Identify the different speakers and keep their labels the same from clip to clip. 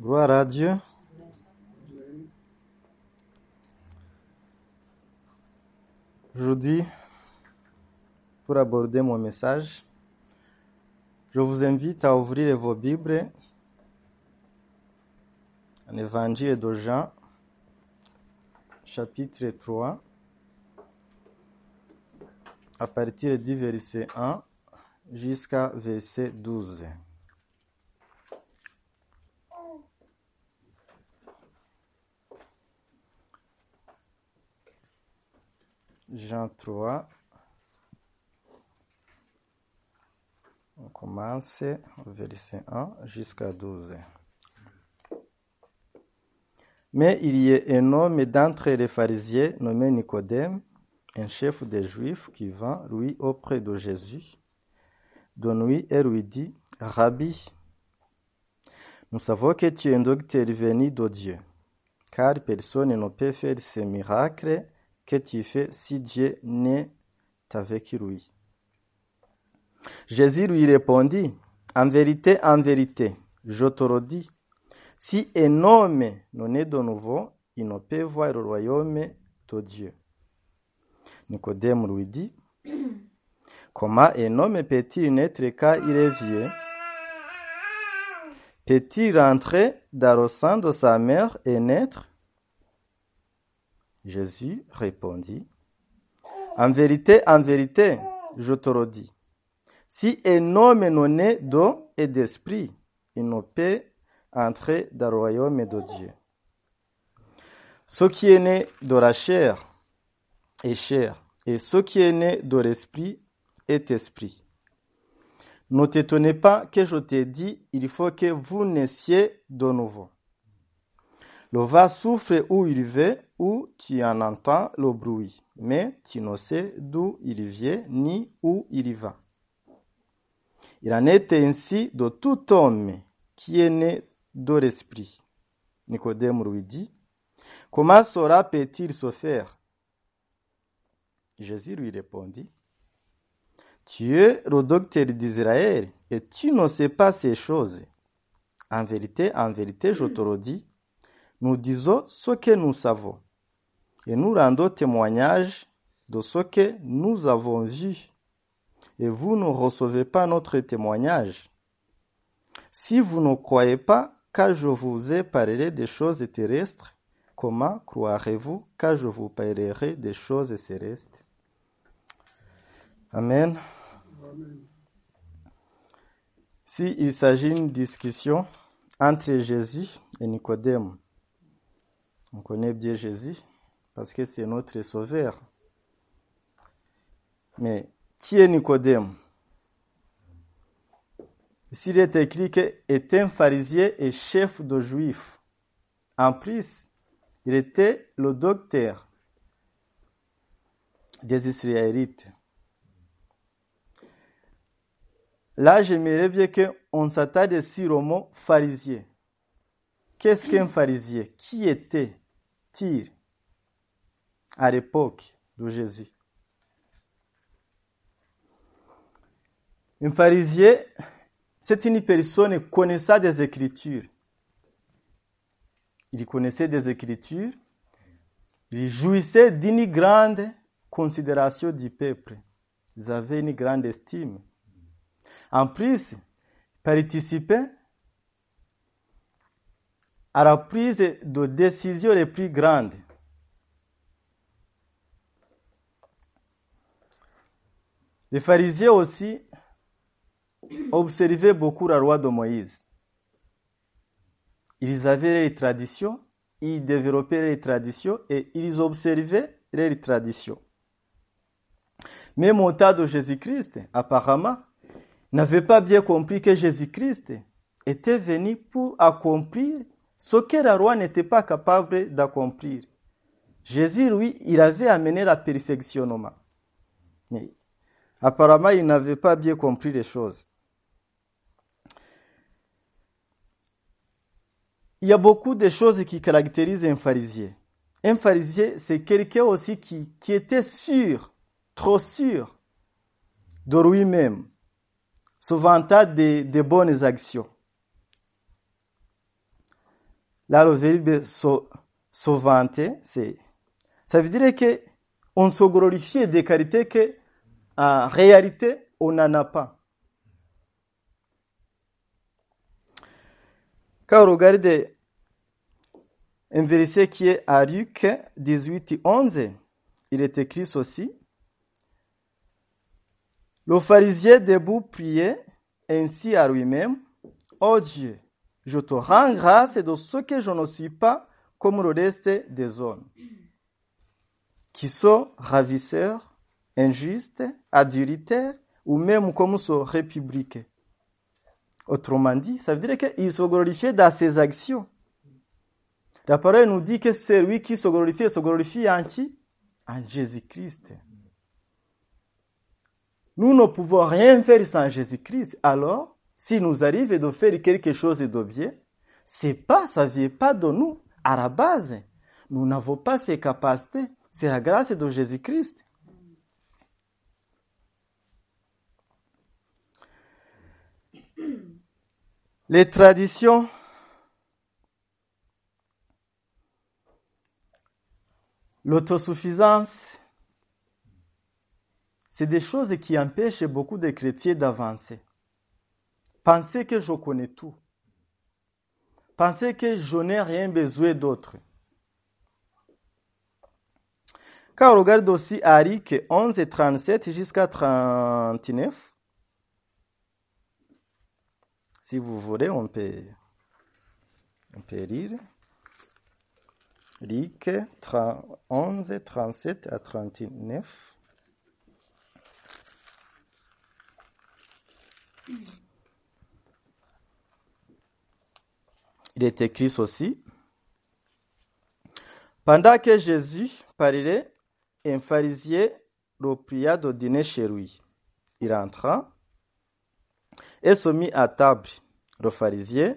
Speaker 1: Gloire à Dieu. Aujourd'hui, pour aborder mon message, je vous invite à ouvrir vos Bibles en Évangile de Jean, chapitre 3, à partir du verset 1 jusqu'à verset 12. Jean 3. On commence au verset 1 jusqu'à 12. Mais il y a un homme d'entre les pharisiens nommé Nicodème, un chef des Juifs, qui vint, lui, auprès de Jésus, de nuit et lui dit, Rabbi, nous savons que tu es un docteur venu de Dieu, car personne ne peut faire ces miracles que tu fais si Dieu n'est avec lui. Jésus lui répondit, En vérité, en vérité, je te le dis, si un homme non est de nouveau, il ne peut voir le royaume de Dieu. Nicodème lui dit, Comment un homme peut-il naître quand il est vieux? Peut-il rentrer dans le sang de sa mère et naître Jésus répondit, En vérité, en vérité, je te le dis, si un homme est d'eau et d'esprit, il ne peut entrer dans le royaume de Dieu. Ce qui est né de la chair est chair, et ce qui est né de l'esprit est esprit. Ne t'étonnez pas que je t'ai dit, il faut que vous naissiez de nouveau. Le vent souffle où il veut, où tu en entends le bruit, mais tu ne sais d'où il vient ni où il va. Il en est ainsi de tout homme qui est né de l'esprit. Nicodème lui dit, Comment cela peut-il se faire? Jésus lui répondit, Tu es le docteur d'Israël et tu ne sais pas ces choses. En vérité, en vérité, je te le dis, nous disons ce que nous savons et nous rendons témoignage de ce que nous avons vu. Et vous ne recevez pas notre témoignage. Si vous ne croyez pas quand je vous ai parlé des choses terrestres, comment croirez-vous quand je vous parlerai des choses célestes? Amen. Si il s'agit d'une discussion entre Jésus et Nicodème, on connaît bien Jésus parce que c'est notre sauveur. Mais qui est Nicodème? Ici, il est écrit qu'il était un pharisien et chef de juifs. En plus, il était le docteur des Israélites. Là, j'aimerais bien qu'on s'attarde sur le mot pharisien. Qu'est-ce qu'un pharisien? Qui à l'époque de Jésus Un pharisien, c'est une personne connaissant des Écritures. Il connaissait des Écritures. Il jouissait d'une grande considération du peuple. Ils avaient une grande estime. En plus, participait à la prise de décisions les plus grandes. Les pharisiens aussi observaient beaucoup la loi de Moïse. Ils avaient les traditions, ils développaient les traditions et ils observaient les traditions. Mais mon tas de Jésus-Christ, apparemment, n'avait pas bien compris que Jésus-Christ était venu pour accomplir ce que la loi n'était pas capable d'accomplir. Jésus, lui, il avait amené la perfectionnement. Mais apparemment, il n'avait pas bien compris les choses. Il y a beaucoup de choses qui caractérisent un pharisien. Un pharisien, c'est quelqu'un aussi qui, était sûr, trop sûr de lui-même, vantant de, de bonnes actions. Là, le verbe so, c'est, ça veut dire que on se glorifie des qualités que, en réalité, on n'en a pas. Quand on regarde un verset qui est à Luc 18 et 11, il est écrit ceci. Le pharisien debout priait ainsi à lui-même, Ô Dieu, je te rends grâce de ce que je ne suis pas comme le reste des hommes, qui sont ravisseurs, injustes, adultères, ou même comme ce républicain. Autrement dit, ça veut dire qu'il se glorifiait dans ses actions. La parole nous dit que c'est lui qui se glorifie, se glorifie en En Jésus-Christ. Nous ne pouvons rien faire sans Jésus-Christ. Alors, s'il nous arrive de faire quelque chose de bien, c'est pas, ça vient pas de nous. À la base, nous n'avons pas ces capacités. C'est la grâce de Jésus-Christ. Les traditions L'autosuffisance, c'est des choses qui empêchent beaucoup de chrétiens d'avancer. Penser que je connais tout. Penser que je n'ai rien besoin d'autre. Quand on regarde aussi Arik 11 et 37 jusqu'à 39, si vous voulez, on peut, on peut lire. Ric 11, 37 à 39. Il est écrit ceci. Pendant que Jésus parlait, un pharisien le pria de dîner chez lui. Il entra et se mit à table. Le pharisien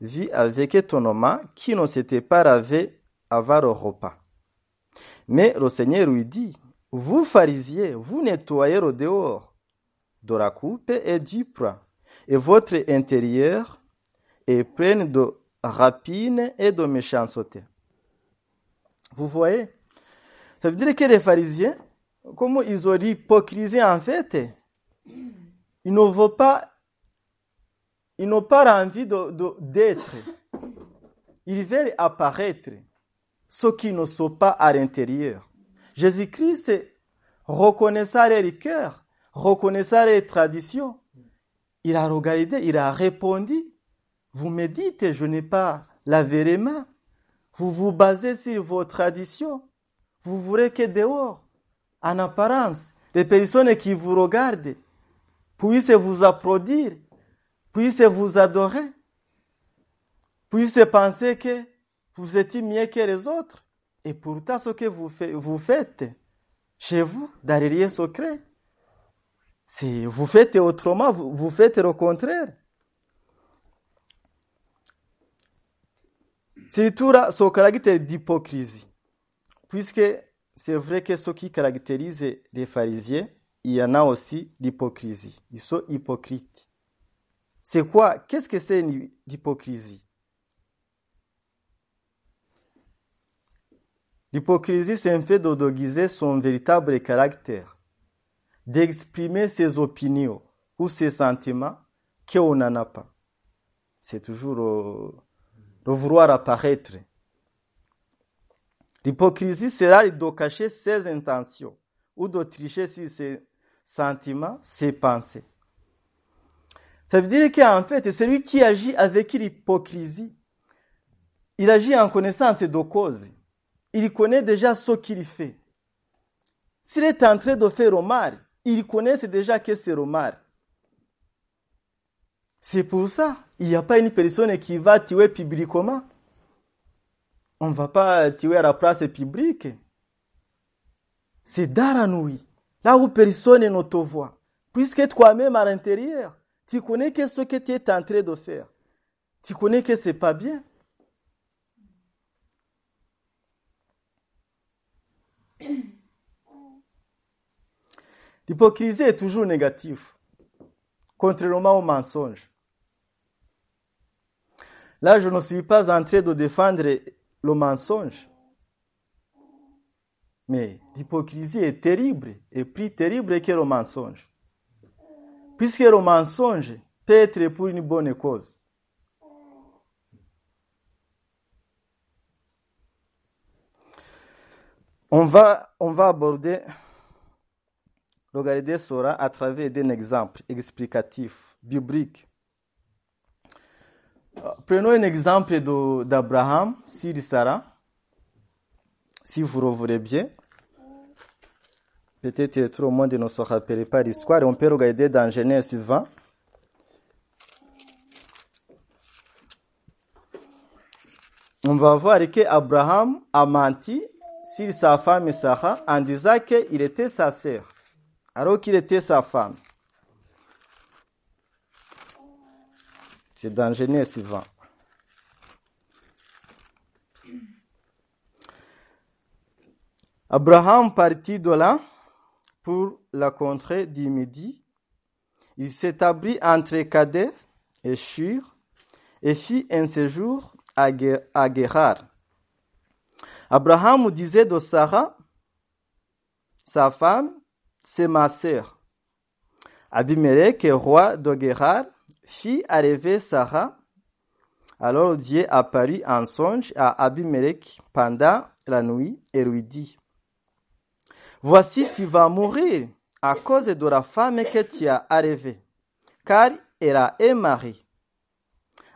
Speaker 1: vit avec étonnement qui ne s'était pas lavé avant le repas. Mais le Seigneur lui dit, vous pharisiens, vous nettoyez le dehors de la coupe et du plat, et votre intérieur est plein de rapines et de méchanceté. Vous voyez? Ça veut dire que les pharisiens, comme ils ont hypocrisie en fait, ils ne veulent pas, ils n'ont pas envie d'être. ils veulent apparaître ceux qui ne sont pas à l'intérieur. Jésus-Christ reconnaissant les cœurs, reconnaissant les traditions. Il a regardé, il a répondu. Vous me dites, je n'ai pas la vraie main. Vous vous basez sur vos traditions. Vous voulez que dehors, en apparence, les personnes qui vous regardent puissent vous applaudir, puissent vous adorer, puissent penser que vous êtes mieux que les autres. Et pourtant, ce que vous faites chez vous, derrière secret, c'est vous faites autrement, vous, vous faites le contraire. C'est tout là, ce caractère d'hypocrisie. Puisque c'est vrai que ce qui caractérise les pharisiens, il y en a aussi l'hypocrisie. Ils sont hypocrites. C'est quoi? Qu'est-ce que c'est l'hypocrisie? L'hypocrisie, c'est un fait de déguiser son véritable caractère, d'exprimer ses opinions ou ses sentiments qu'on n'en a pas. C'est toujours le vouloir apparaître. L'hypocrisie sera de cacher ses intentions ou de tricher ses sentiments, ses pensées. Ça veut dire qu'en fait, celui qui agit avec l'hypocrisie, il agit en connaissance de cause. Il connaît déjà ce qu'il fait. S'il est en train de faire mal, il connaît déjà que c'est mal. C'est pour ça, il n'y a pas une personne qui va tuer publiquement. On ne va pas tuer à la place publique. C'est nuit, là où personne ne te voit. Puisque toi-même à l'intérieur, tu connais que ce que tu es en train de faire. Tu connais que ce n'est pas bien. L'hypocrisie est toujours négative, contrairement au mensonge. Là, je ne suis pas en train de défendre le mensonge. Mais l'hypocrisie est terrible, et plus terrible que le mensonge. Puisque le mensonge peut être pour une bonne cause. On va, on va aborder le Sora à travers d'un exemple explicatif, biblique. Prenons un exemple d'Abraham sur Sarah. Si vous revoulez bien, peut-être le monde ne se rappelle pas l'histoire. On peut regarder dans Genèse 20. On va voir que Abraham a menti sur sa femme Sarah en disant qu'il était sa sœur, alors qu'il était sa femme. C'est dans Genèse 20. Abraham partit de là pour la contrée du Midi. Il s'établit entre Kadesh et Shur et fit un séjour à Guérar. Abraham disait de Sarah, sa femme, c'est ma sœur. Abimelech, roi de Guérar, fit arriver Sarah. Alors Dieu apparut en songe à Abimelech pendant la nuit et lui dit, Voici, tu vas mourir à cause de la femme que tu as arrivée, car elle a un mari.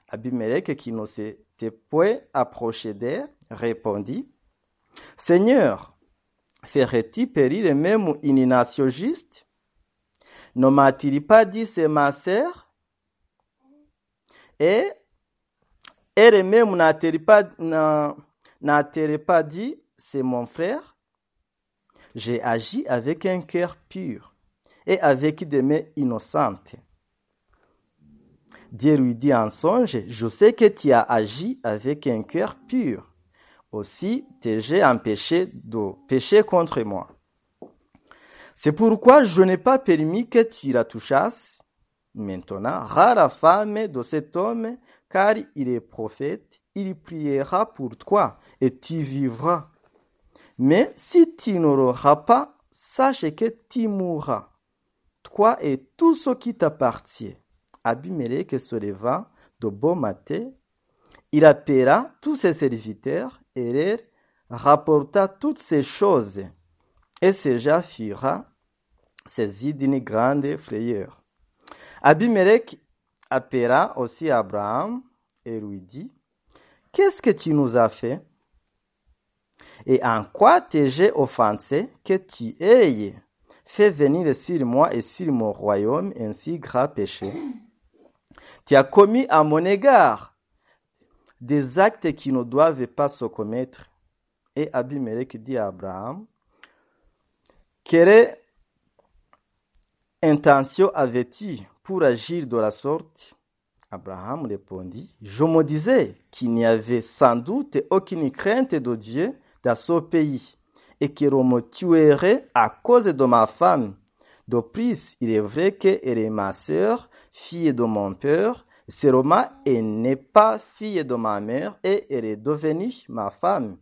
Speaker 1: Abimelech, qui ne s'était point approché d'elle, répondit, Seigneur, ferait-il périr même une nation juste? Ne m'a-t-il pas dit c'est ma sœur? Et elle-même n'a-t-elle pas, dit c'est mon frère? J'ai agi avec un cœur pur et avec des mains innocentes. Dieu lui dit en songe, je sais que tu as agi avec un cœur pur. Aussi t'ai-je empêché de pécher contre moi. C'est pourquoi je n'ai pas permis que tu la touchasses. Maintenant, rare la femme de cet homme, car il est prophète, il priera pour toi et tu vivras. Mais si tu n'auras pas, sache que tu mourras, toi et tout ce qui t'appartient. Abimelech se leva de bon matin, il appela tous ses serviteurs et leur rapporta toutes ces choses. Et Séja fira saisi d'une grande frayeur. Abimelech appela aussi Abraham et lui dit, Qu'est-ce que tu nous as fait? Et en quoi t'ai-je offensé que tu aies fait venir sur moi et sur mon royaume un si grand péché? Tu as commis à mon égard des actes qui ne doivent pas se commettre. Et Abimelech dit à Abraham, intention avais-tu pour agir de la sorte? Abraham répondit, je me disais qu'il n'y avait sans doute aucune crainte de Dieu dans ce pays et qu'il me tuerait à cause de ma femme. De plus, il est vrai qu'elle est ma sœur, fille de mon père. Seulement, elle n'est pas fille de ma mère et elle est devenue ma femme.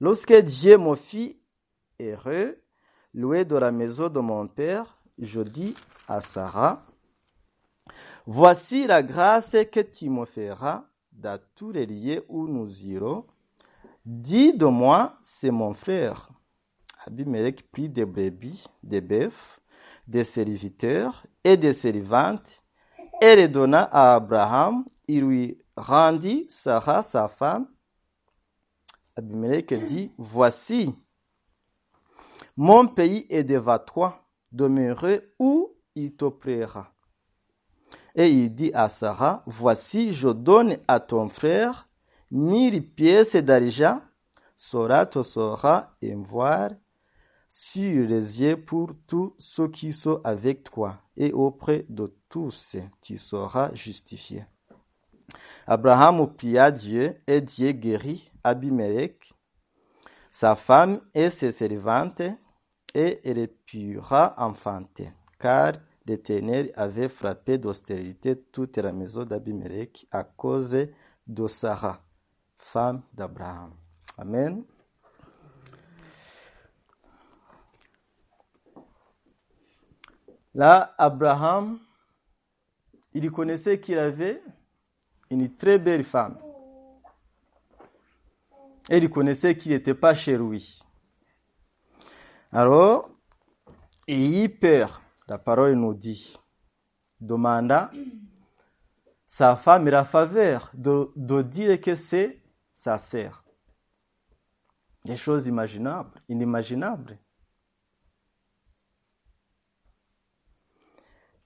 Speaker 1: Lorsque Dieu me fit heureux, loué de la maison de mon père, je dis à Sarah, Voici la grâce que tu me feras dans tous les lieux où nous irons. Dis de moi, c'est mon frère. Abimelech prit des brebis, des bœufs, des serviteurs et des servantes et les donna à Abraham. Il lui rendit Sarah, sa femme. Abimelech dit, voici, mon pays est devant toi, demeurez où il te plaira. Et il dit à Sarah, voici, je donne à ton frère mille pièces d'argent, Sora te un voir sur les yeux pour tous ceux qui sont avec toi, et auprès de tous tu seras justifié. Abraham pria Dieu, et Dieu guérit Abimelech, sa femme et ses servantes, et elle pura enfanter, car l'Éternel avait frappé d'austérité toute la maison d'Abimelech à cause de Sarah, femme d'Abraham. Amen. Là, Abraham, il connaissait qu'il avait une très belle femme. Et il connaissait qu'il n'était pas chez lui. Alors, il peur. La parole nous dit, demanda sa femme la faveur de, de dire que c'est sa sœur. Des choses imaginables, inimaginables.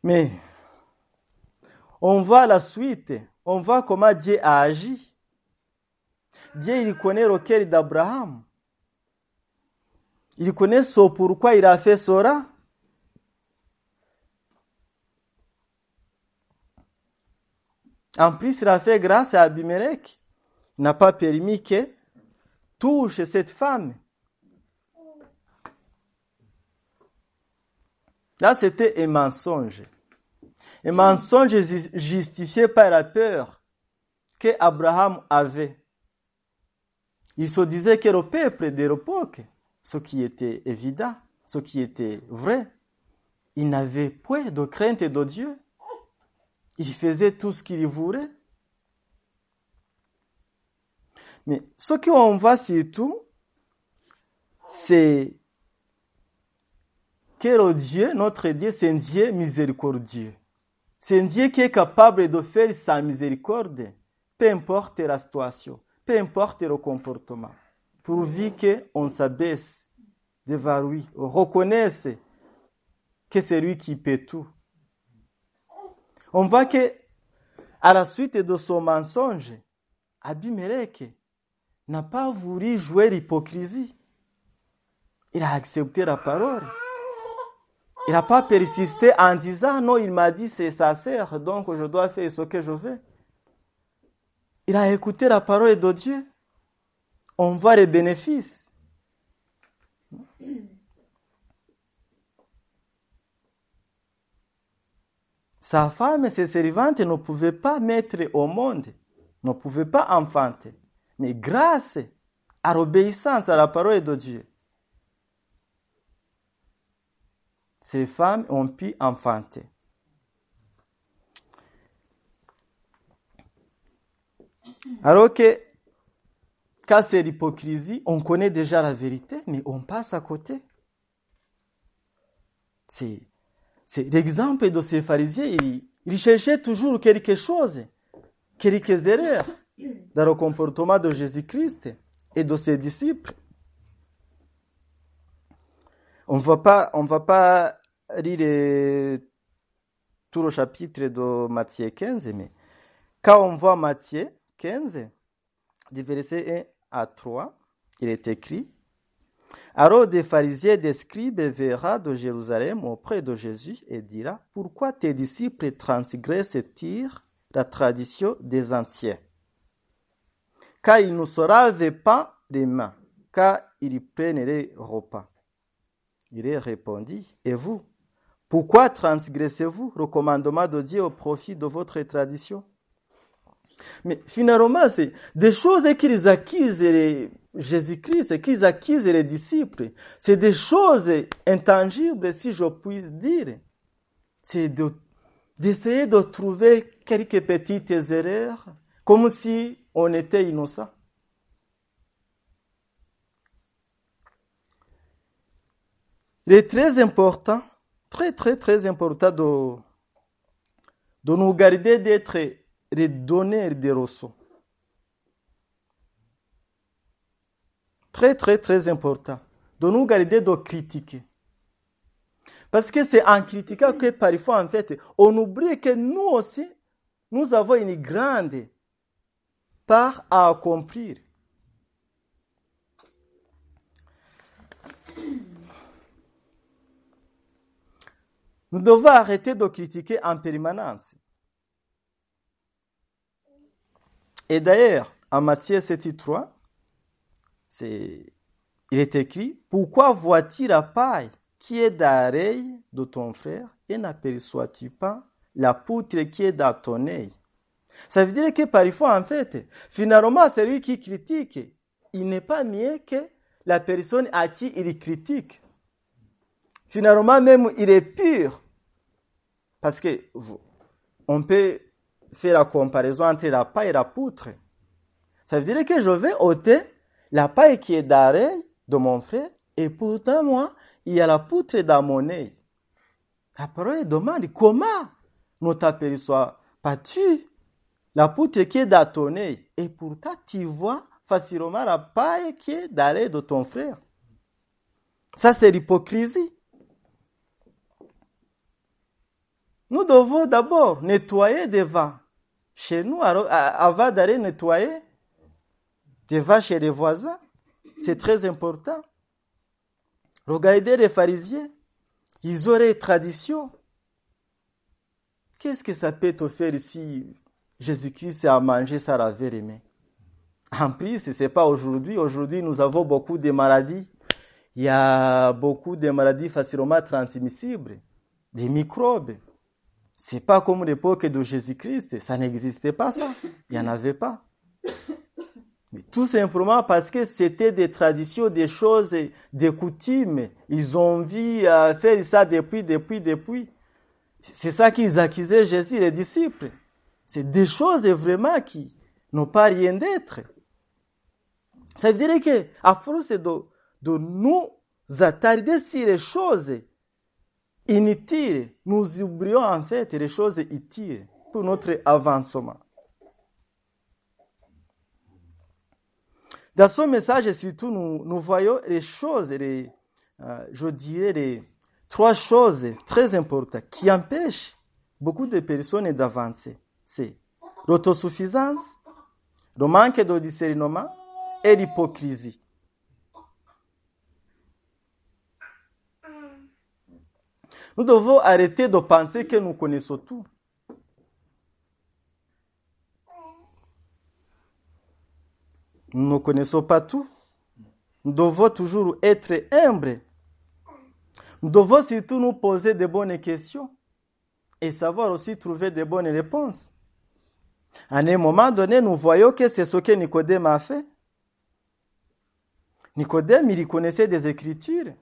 Speaker 1: Mais on voit la suite, on voit comment Dieu a agi. Dieu, il connaît le cœur d'Abraham. Il connaît ce pourquoi il a fait cela. En plus, il a fait grâce à Abimelech. Il n'a pas permis que touche cette femme. Là, c'était un mensonge. Un mensonge justifié par la peur que Abraham avait. Il se disait que le peuple de l'époque, ce qui était évident, ce qui était vrai, il n'avait point de crainte de Dieu. Il faisait tout ce qu'il voulait. Mais ce qu'on voit surtout, c'est que le Dieu, notre Dieu, c'est un Dieu miséricordieux. C'est un Dieu qui est capable de faire sa miséricorde, peu importe la situation, peu importe le comportement, pourvu qu'on s'abaisse devant lui, on reconnaisse que c'est lui qui paie tout. On voit que, à la suite de son mensonge, Abimelech n'a pas voulu jouer l'hypocrisie. Il a accepté la parole. Il n'a pas persisté en disant non, il m'a dit c'est sa sœur, donc je dois faire ce que je veux. Il a écouté la parole de Dieu. On voit les bénéfices. Sa femme et ses servantes ne pouvaient pas mettre au monde, ne pouvaient pas enfanter. Mais grâce à l'obéissance à la parole de Dieu, ces femmes ont pu enfanter. Alors que, quand c'est l'hypocrisie, on connaît déjà la vérité, mais on passe à côté. C'est, l'exemple de ces pharisiens. Ils, cherchaient toujours quelque chose, quelques erreurs dans le comportement de Jésus-Christ et de ses disciples. On ne va pas, on va pas lire tout le chapitre de Matthieu 15, mais quand on voit Matthieu 15, du verset 1 à 3, il est écrit Alors des pharisiens des scribes verra de Jérusalem auprès de Jésus et dira Pourquoi tes disciples transgressent la tradition des anciens? Car ils ne se pas les mains, car ils prennent les repas. Il répondit Et vous Pourquoi transgressez-vous le commandement de Dieu au profit de votre tradition? Mais finalement, c'est des choses qu'ils acquisent les Jésus-Christ, qu'ils acquisent les disciples. C'est des choses intangibles, si je puis dire. C'est d'essayer de, trouver quelques petites erreurs, comme si on était innocent. Il est très important, très très très important de, de nous garder d'être les donneurs des reçus. Très, très, très important. De nous garder de critiquer. Parce que c'est en critiquant que parfois, en fait, on oublie que nous aussi, nous avons une grande part à accomplir. Nous devons arrêter de critiquer en permanence. Et d'ailleurs, en Matthieu 7.3, c'est, il est écrit, pourquoi vois-tu la paille qui est dans de ton frère et n'aperçois-tu pas la poutre qui est dans ton œil? Ça veut dire que parfois, en fait, finalement, celui qui critique, il n'est pas mieux que la personne à qui il critique. Finalement, même, il est pur. Parce que on peut faire la comparaison entre la paille et la poutre. Ça veut dire que je vais ôter la paille qui est d'arrêt de mon frère, et pourtant, moi, il y a la poutre dans mon œil. La parole demande comment ne t'aperçois pas-tu la poutre qui est dans ton œil, et pourtant tu vois facilement la paille qui est dans de ton frère. Ça, c'est l'hypocrisie. Nous devons d'abord nettoyer devant chez nous avant d'aller nettoyer devant chez les voisins. C'est très important. Regardez les pharisiens. Ils auraient tradition. Qu'est-ce que ça peut te faire ici Jésus-Christ a mangé ça laver les mains. En plus, ce n'est pas aujourd'hui. Aujourd'hui, nous avons beaucoup de maladies. Il y a beaucoup de maladies facilement transmissibles, des microbes. C'est pas comme l'époque de Jésus-Christ. Ça n'existait pas, ça. Il n'y en avait pas. Mais tout simplement parce que c'était des traditions, des choses, des coutumes. Ils ont vu à faire ça depuis, depuis, depuis. C'est ça qu'ils accusaient Jésus, les disciples. C'est des choses vraiment qui n'ont pas rien d'être. Ça veut dire que, à force de, de nous attarder sur les choses inutiles, nous oublions en fait les choses utiles pour notre avancement. Dans ce message, surtout, nous, nous voyons les choses, les, euh, je dirais les trois choses très importantes qui empêchent beaucoup de personnes d'avancer. C'est l'autosuffisance, le manque de discernement et l'hypocrisie. Nous devons arrêter de penser que nous connaissons tout. Nous ne connaissons pas tout. Nous devons toujours être humbles. Nous devons surtout nous poser de bonnes questions et savoir aussi trouver de bonnes réponses. À un moment donné, nous voyons que c'est ce que Nicodème a fait. Nicodème, il connaissait des Écritures.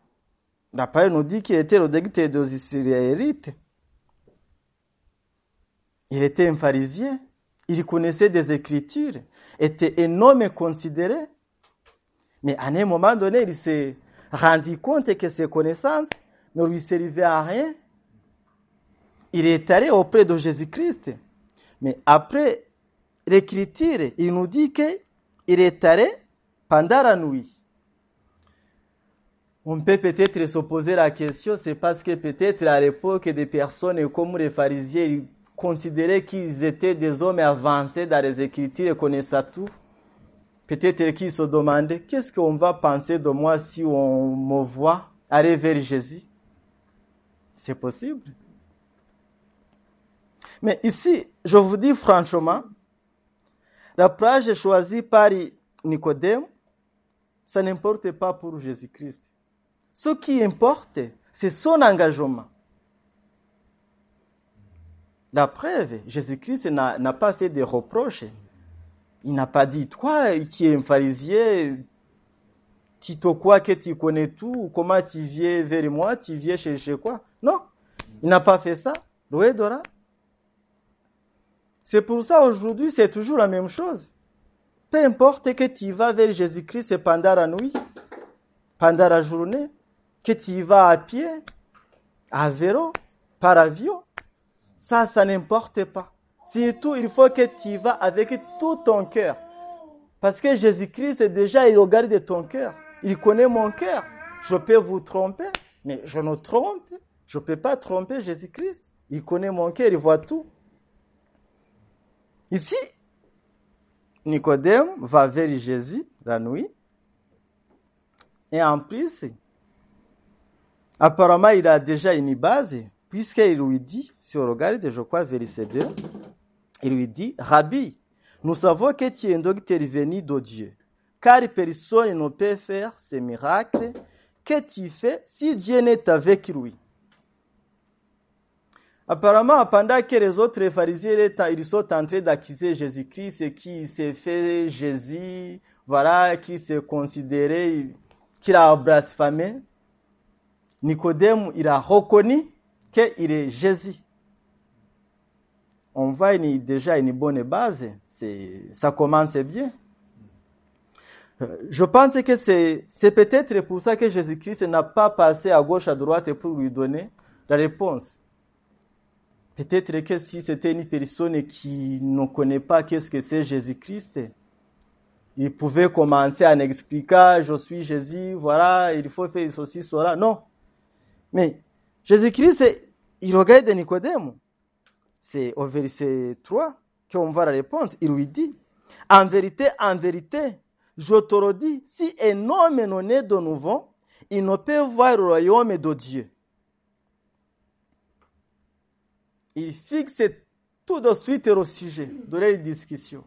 Speaker 1: La parole nous dit qu'il était le déguité des Israélites. Il était un pharisien. Il connaissait des Écritures. Était un homme considéré. Mais à un moment donné, il s'est rendu compte que ses connaissances ne lui servaient à rien. Il est allé auprès de Jésus-Christ. Mais après l'écriture, il nous dit qu'il est allé pendant la nuit. On peut peut-être se poser la question, c'est parce que peut-être à l'époque des personnes comme les pharisiens ils considéraient qu'ils étaient des hommes avancés dans les écritures et connaissaient tout. Peut-être qu'ils se demandaient, qu'est-ce qu'on va penser de moi si on me voit aller vers Jésus? C'est possible. Mais ici, je vous dis franchement, la plage choisie par Nicodème, ça n'importe pas pour Jésus-Christ. Ce qui importe, c'est son engagement. La preuve, Jésus-Christ n'a pas fait de reproches. Il n'a pas dit, toi qui es un pharisien, tu te crois que tu connais tout, comment tu viens vers moi, tu viens chercher quoi? Non, il n'a pas fait ça. Dora. C'est pour ça aujourd'hui, c'est toujours la même chose. Peu importe que tu vas vers Jésus-Christ pendant la nuit, pendant la journée, que tu vas à pied, à vélo, par avion, ça, ça n'importe pas. Surtout, il faut que tu vas avec tout ton cœur. Parce que Jésus-Christ, déjà, il regarde ton cœur. Il connaît mon cœur. Je peux vous tromper, mais je ne trompe. Je ne peux pas tromper Jésus-Christ. Il connaît mon cœur, il voit tout. Ici, Nicodème va vers Jésus la nuit. Et en plus, apparemment, il a déjà une base, puisqu'il lui dit, si on regarde, je crois, verset 2, il lui dit, Rabbi, nous savons que tu es un docteur venu de Dieu, car personne ne peut faire ces miracles que tu fais si Dieu n'est avec lui. Apparemment, pendant que les autres pharisiens ils sont en train d'accuser Jésus-Christ, qui s'est fait Jésus, voilà, qui s'est considéré, qu'il a blasphémé, Nicodème, il a reconnu qu'il est Jésus. On voit déjà une bonne base, ça commence bien. Euh, je pense que c'est peut-être pour ça que Jésus-Christ n'a pas passé à gauche, à droite pour lui donner la réponse. Peut-être que si c'était une personne qui ne connaît pas qu'est-ce que c'est Jésus-Christ, il pouvait commencer en expliquant, je suis Jésus, voilà, il faut faire ceci, cela. Non. Mais Jésus-Christ, il regarde Nicodème. C'est au verset 3 qu'on voit la réponse. Il lui dit, en vérité, en vérité, je te le dis, si un homme est né de nouveau, il ne peut voir le royaume de Dieu. Il fixe tout de suite le sujet de la discussion.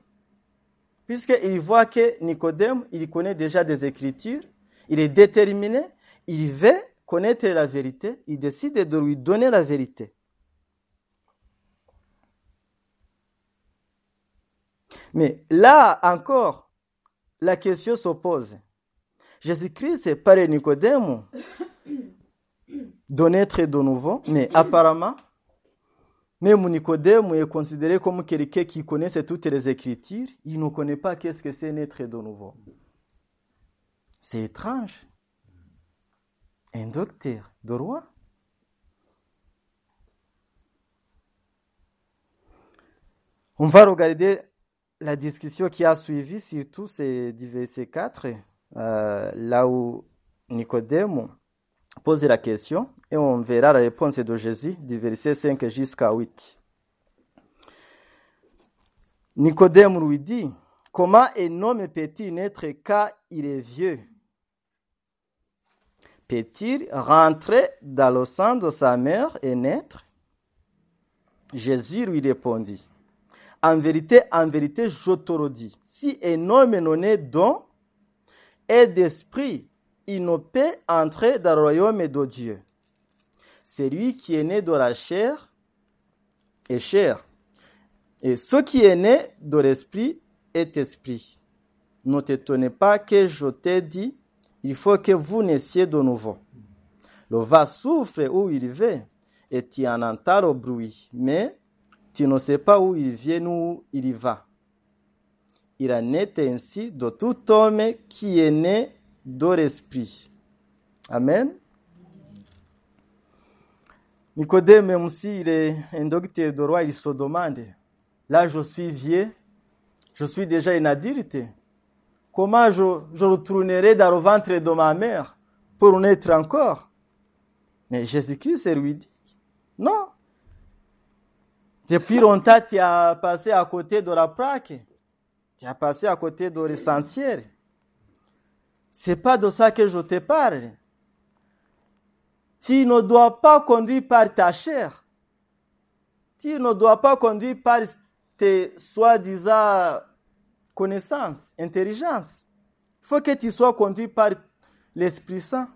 Speaker 1: Puisqu'il voit que Nicodème, il connaît déjà des Écritures, il est déterminé, il veut connaître la vérité, il décide de lui donner la vérité. Mais là encore, la question s'oppose. Jésus-Christ par Nicodème de naître de nouveau, mais apparemment, même Nicodème est considéré comme quelqu'un qui connaît toutes les Écritures, il ne connaît pas qu'est-ce que c'est naître de nouveau. C'est étrange. Un docteur de roi. On va regarder la discussion qui a suivi, surtout c'est du verset 4, euh, là où Nicodème pose la question et on verra la réponse de Jésus du verset 5 jusqu'à 8. Nicodème lui dit, comment un homme peut-il naître quand il est vieux? Peut-il rentrer dans le sang de sa mère et naître Jésus lui répondit, en vérité, en vérité, je te le dis, si un homme est né don et d'esprit, il ne peut entrer dans le royaume de Dieu. Celui qui est né de la chair est chair. Et ce qui est né de l'esprit est esprit. Ne t'étonnez pas que je t'ai dit, il faut que vous naissiez de nouveau. Le vent souffre où il va et tu en entends le bruit, mais tu ne sais pas où il vient ou où il va. Il en est ainsi de tout homme qui est né de l'esprit. Amen. Nicodème, même s'il est un docteur de roi, il se demande, là je suis vieux, je suis déjà un adulte, comment je, retournerai dans le ventre de ma mère pour naître encore? Mais Jésus-Christ lui dit, non, depuis longtemps, tu as passé à côté de la plaque. Tu as passé à côté de l'essentiel. C'est pas de ça que je te parle. Tu ne dois pas conduire par ta chair. Tu ne dois pas conduire par tes soi-disant connaissances, intelligence. Il faut que tu sois conduit par l'Esprit Saint.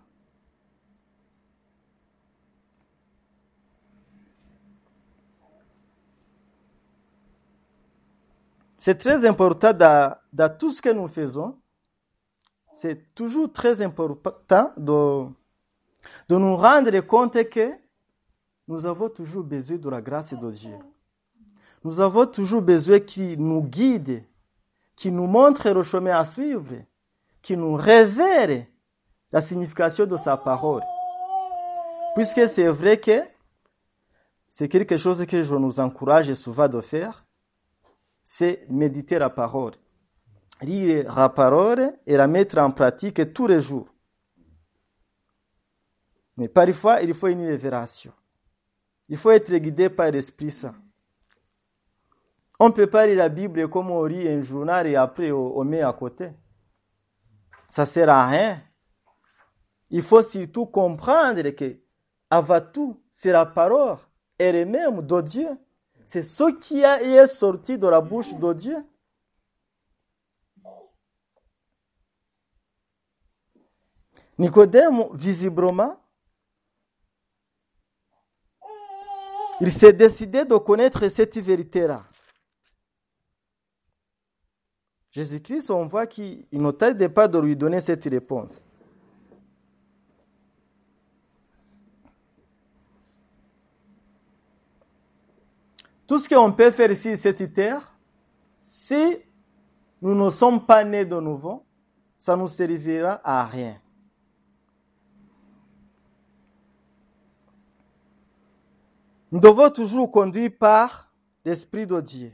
Speaker 1: C'est très important dans, tout ce que nous faisons. C'est toujours très important de, de nous rendre compte que nous avons toujours besoin de la grâce de Dieu. Nous avons toujours besoin qu'il nous guide, qu'il nous montre le chemin à suivre, qu'il nous révèle la signification de sa parole. Puisque c'est vrai que c'est quelque chose que je nous encourage souvent de faire, c'est méditer la parole. Lire la parole et la mettre en pratique tous les jours. Mais parfois, il faut une révélation. Il faut être guidé par l'Esprit Saint. On ne peut pas lire la Bible comme on lit un journal et après on met à côté. Ça ne sert à rien. Il faut surtout comprendre que, avant tout, c'est la parole elle-même de Dieu c'est ce qui est sorti de la bouche de Dieu. Nicodème, visiblement, Il s'est décidé de connaître cette vérité-là. Jésus-Christ, on voit qu'il ne tarde pas de lui donner cette réponse. Tout ce qu'on peut faire ici, cette terre, si nous ne sommes pas nés de nouveau, ça ne nous servira à rien. Nous devons toujours conduire par l'Esprit de Dieu.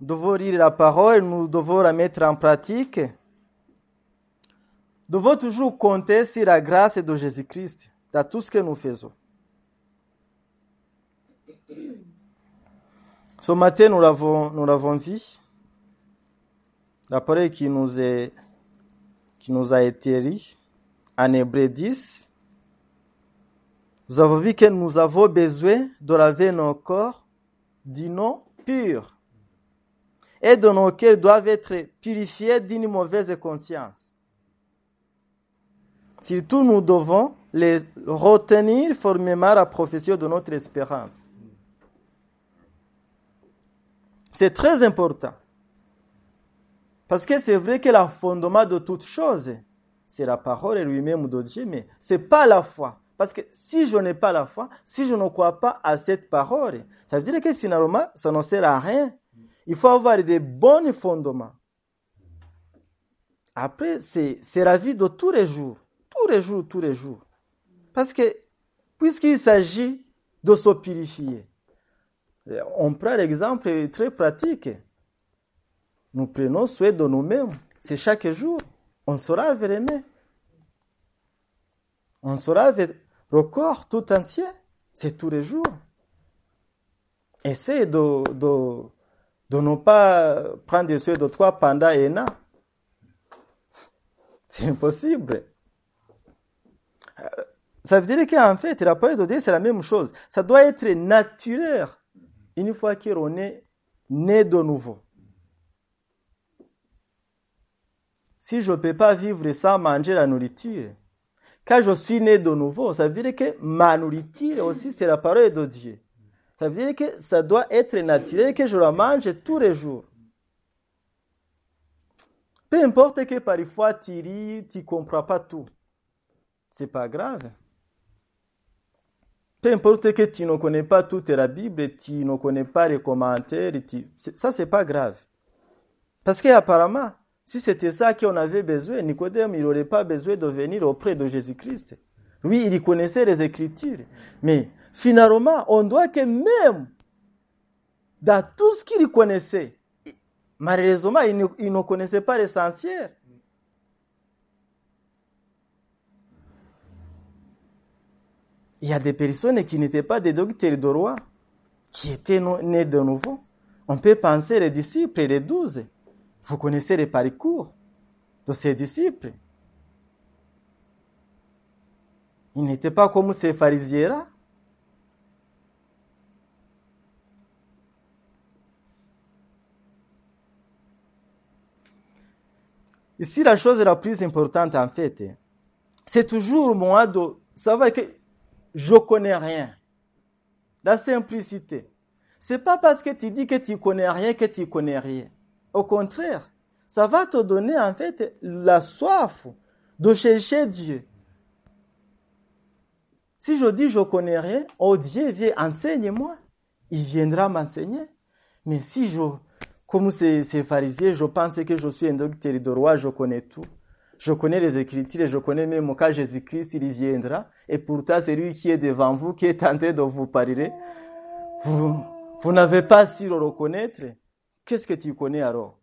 Speaker 1: Devons lire la parole, nous devons la mettre en pratique. Nous devons toujours compter sur la grâce de Jésus-Christ dans tout ce que nous faisons. Ce matin, nous l'avons, nous l'avons vu. La parole qui nous, est, qui nous a été lue en Hébreu 10. Nous avons vu que nous avons besoin de laver nos corps du nom pur et de nos cœurs doivent être purifiés d'une mauvaise conscience. Surtout, nous devons les retenir formellement la profession de notre espérance. C'est très important. Parce que c'est vrai que le fondement de toute chose, c'est la parole lui-même de Dieu, mais ce n'est pas la foi. Parce que si je n'ai pas la foi, si je ne crois pas à cette parole, ça veut dire que finalement, ça ne sert à rien. Il faut avoir des bons fondements. Après, c'est la vie de tous les jours. Tous les jours, tous les jours. Parce que, puisqu'il s'agit de se purifier, on prend l'exemple très pratique. Nous prenons soin de nous-mêmes. C'est chaque jour. On se lave les mains. On se lave le corps tout entier. C'est tous les jours. Essayez de, de ne pas prendre soin de toi pendant un an. C'est impossible. Ça veut dire qu'en fait, la parole de Dieu, c'est la même chose. Ça doit être naturel une fois qu'on est né de nouveau. Si je ne peux pas vivre sans manger la nourriture, quand je suis né de nouveau, ça veut dire que ma nourriture aussi, c'est la parole de Dieu. Ça veut dire que ça doit être naturel, que je la mange tous les jours. Peu importe que parfois tu ris, tu ne comprends pas tout. C'est pas grave. Peu importe que tu ne connais pas toute la Bible, tu ne connais pas les commentaires, tu... ça c'est pas grave. Parce qu'apparemment, si c'était ça qu'on avait besoin, Nicodème, il n'aurait pas besoin de venir auprès de Jésus-Christ. Oui, il connaissait les Écritures. Mais finalement, on doit que même dans tout ce qu'il connaissait, malheureusement, il ne, connaissait pas l'essentiel. Il y a des personnes qui n'étaient pas des docteurs de roi, qui étaient nés de nouveau. On peut penser les disciples, les douze. Vous connaissez les parcours de ces disciples. Ils n'étaient pas comme ces pharisiens-là. Ici, la chose la plus importante, en fait, c'est toujours moi de savoir que je connais rien. La simplicité. C'est pas parce que tu dis que tu connais rien que tu connais rien. Au contraire, ça va te donner en fait la soif de chercher Dieu. Si je dis je connais rien, oh Dieu, viens, enseigne-moi. Il viendra m'enseigner. Mais si je, comme ces, ces pharisiens, je pense que je suis un docteur de roi, je connais tout. Je connais les Écritures, je connais même quand Jésus-Christ il viendra. Et pourtant, c'est lui qui est devant vous, qui est tenté de vous parler. Vous, vous n'avez pas su le reconnaître. Qu'est-ce que tu connais alors?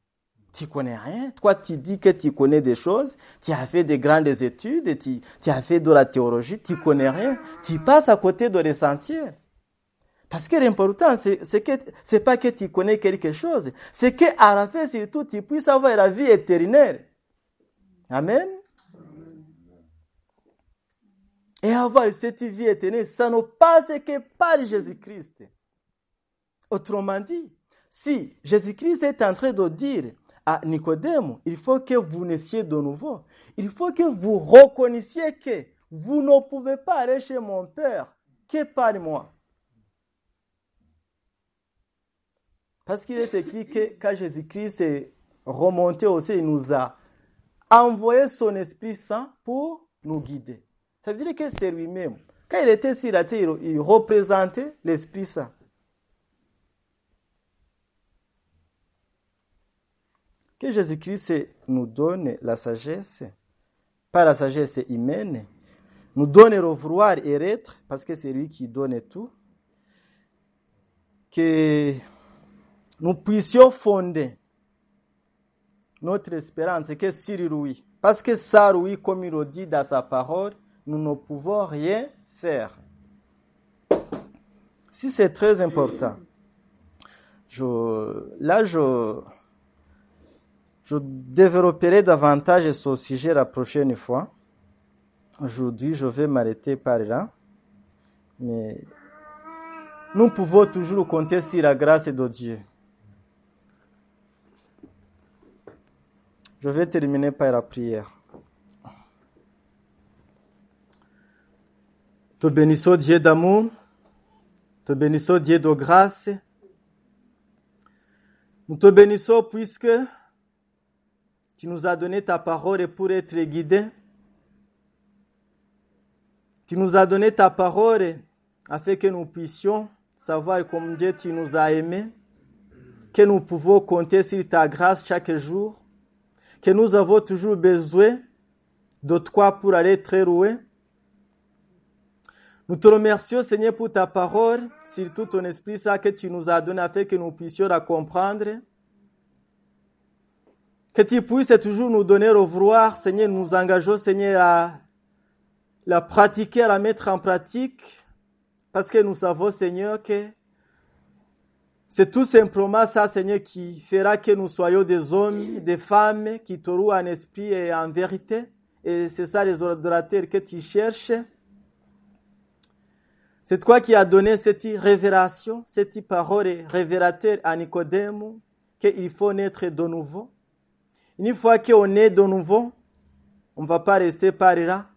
Speaker 1: Tu connais rien? Toi, tu dis que tu connais des choses. Tu as fait des grandes études. Tu, tu as fait de la théologie. Tu connais rien. Tu passes à côté de l'essentiel. Parce que l'important, c'est que c'est pas que tu connais quelque chose, c'est que à la fin surtout tu puisses avoir la vie éternelle. Amen. Et avoir cette vie éternelle, ça ne passe que par Jésus-Christ. Autrement dit, si Jésus-Christ est en train de dire à Nicodème, il faut que vous naissiez de nouveau, il faut que vous reconnaissiez que vous ne pouvez pas aller chez mon Père que par moi. Parce qu'il est écrit que quand Jésus-Christ est remonté aussi, il nous a envoyé son Esprit Saint pour nous guider. Ça veut dire que c'est lui-même. Quand il était sur la terre, il représentait l'Esprit Saint. Que Jésus-Christ nous donne la sagesse, pas la sagesse humaine, nous donne le vouloir et être, parce que c'est lui qui donne tout, que nous puissions fonder notre espérance que sur lui. Parce que ça, lui, comme il le dit dans sa parole, nous ne pouvons rien faire. Si c'est très important, je, là, je, je développerai davantage ce sujet la prochaine fois. Aujourd'hui, je vais m'arrêter par là. Mais nous pouvons toujours compter sur la grâce de Dieu. Je vais terminer par la prière. Te bénissons Dieu d'amour, te bénissons Dieu de grâce. Nous te bénissons puisque tu nous as donné ta parole pour être guidés. Tu nous as donné ta parole afin que nous puissions savoir comme Dieu tu nous as aimés, que nous pouvons compter sur ta grâce chaque jour, que nous avons toujours besoin de toi pour aller très loin. Nous te remercions, Seigneur, pour ta parole, surtout ton Esprit ça que tu nous as donné afin que nous puissions la comprendre. Que tu puisses toujours nous donner au vouloir, Seigneur, nous engageons, Seigneur, à la pratiquer, à la mettre en pratique, parce que nous savons, Seigneur, que c'est tout simplement ça, Seigneur, qui fera que nous soyons des hommes, des femmes qui te louent en esprit et en vérité. Et c'est ça les adorateurs que tu cherches. C'est toi qui as donné cette révélation, cette parole révélateur à Nicodème, qu'il faut naître de nouveau. Une fois qu'on est de nouveau, on ne va pas rester par là.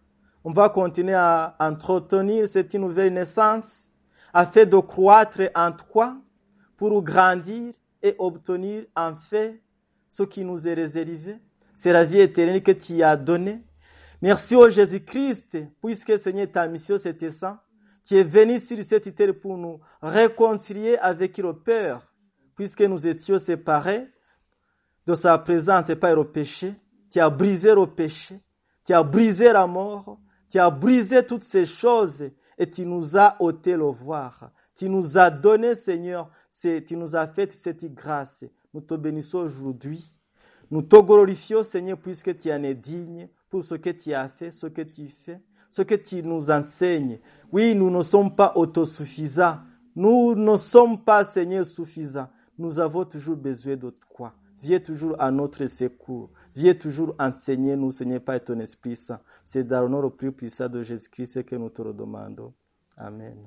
Speaker 1: On va continuer à entretenir cette nouvelle naissance afin de croître en toi pour grandir et obtenir en fait ce qui nous est réservé. C'est la vie éternelle que tu as donnée. Merci au Jésus-Christ, puisque Seigneur, ta mission c'était ça. Tu es venu sur cette terre pour nous réconcilier avec le Père, puisque nous étions séparés de sa présence et pas le péché. Tu as brisé le péché. Tu as brisé la mort. Tu as brisé toutes ces choses et tu nous as ôté le voir. Tu nous as donné, Seigneur, tu nous as fait cette grâce. Nous te bénissons aujourd'hui. Nous te glorifions, Seigneur, puisque tu en es digne pour ce que tu as fait, ce que tu fais, ce que tu nous enseignes. Oui, nous ne sommes pas autosuffisants. Nous ne sommes pas, Seigneur, suffisants. Nous avons toujours besoin de quoi Viens toujours à notre secours. Viens toujours enseigner nous, Seigneur, par ton Esprit Saint. C'est dans le nom le plus puissant de Jésus-Christ que nous te le demandons. Amen.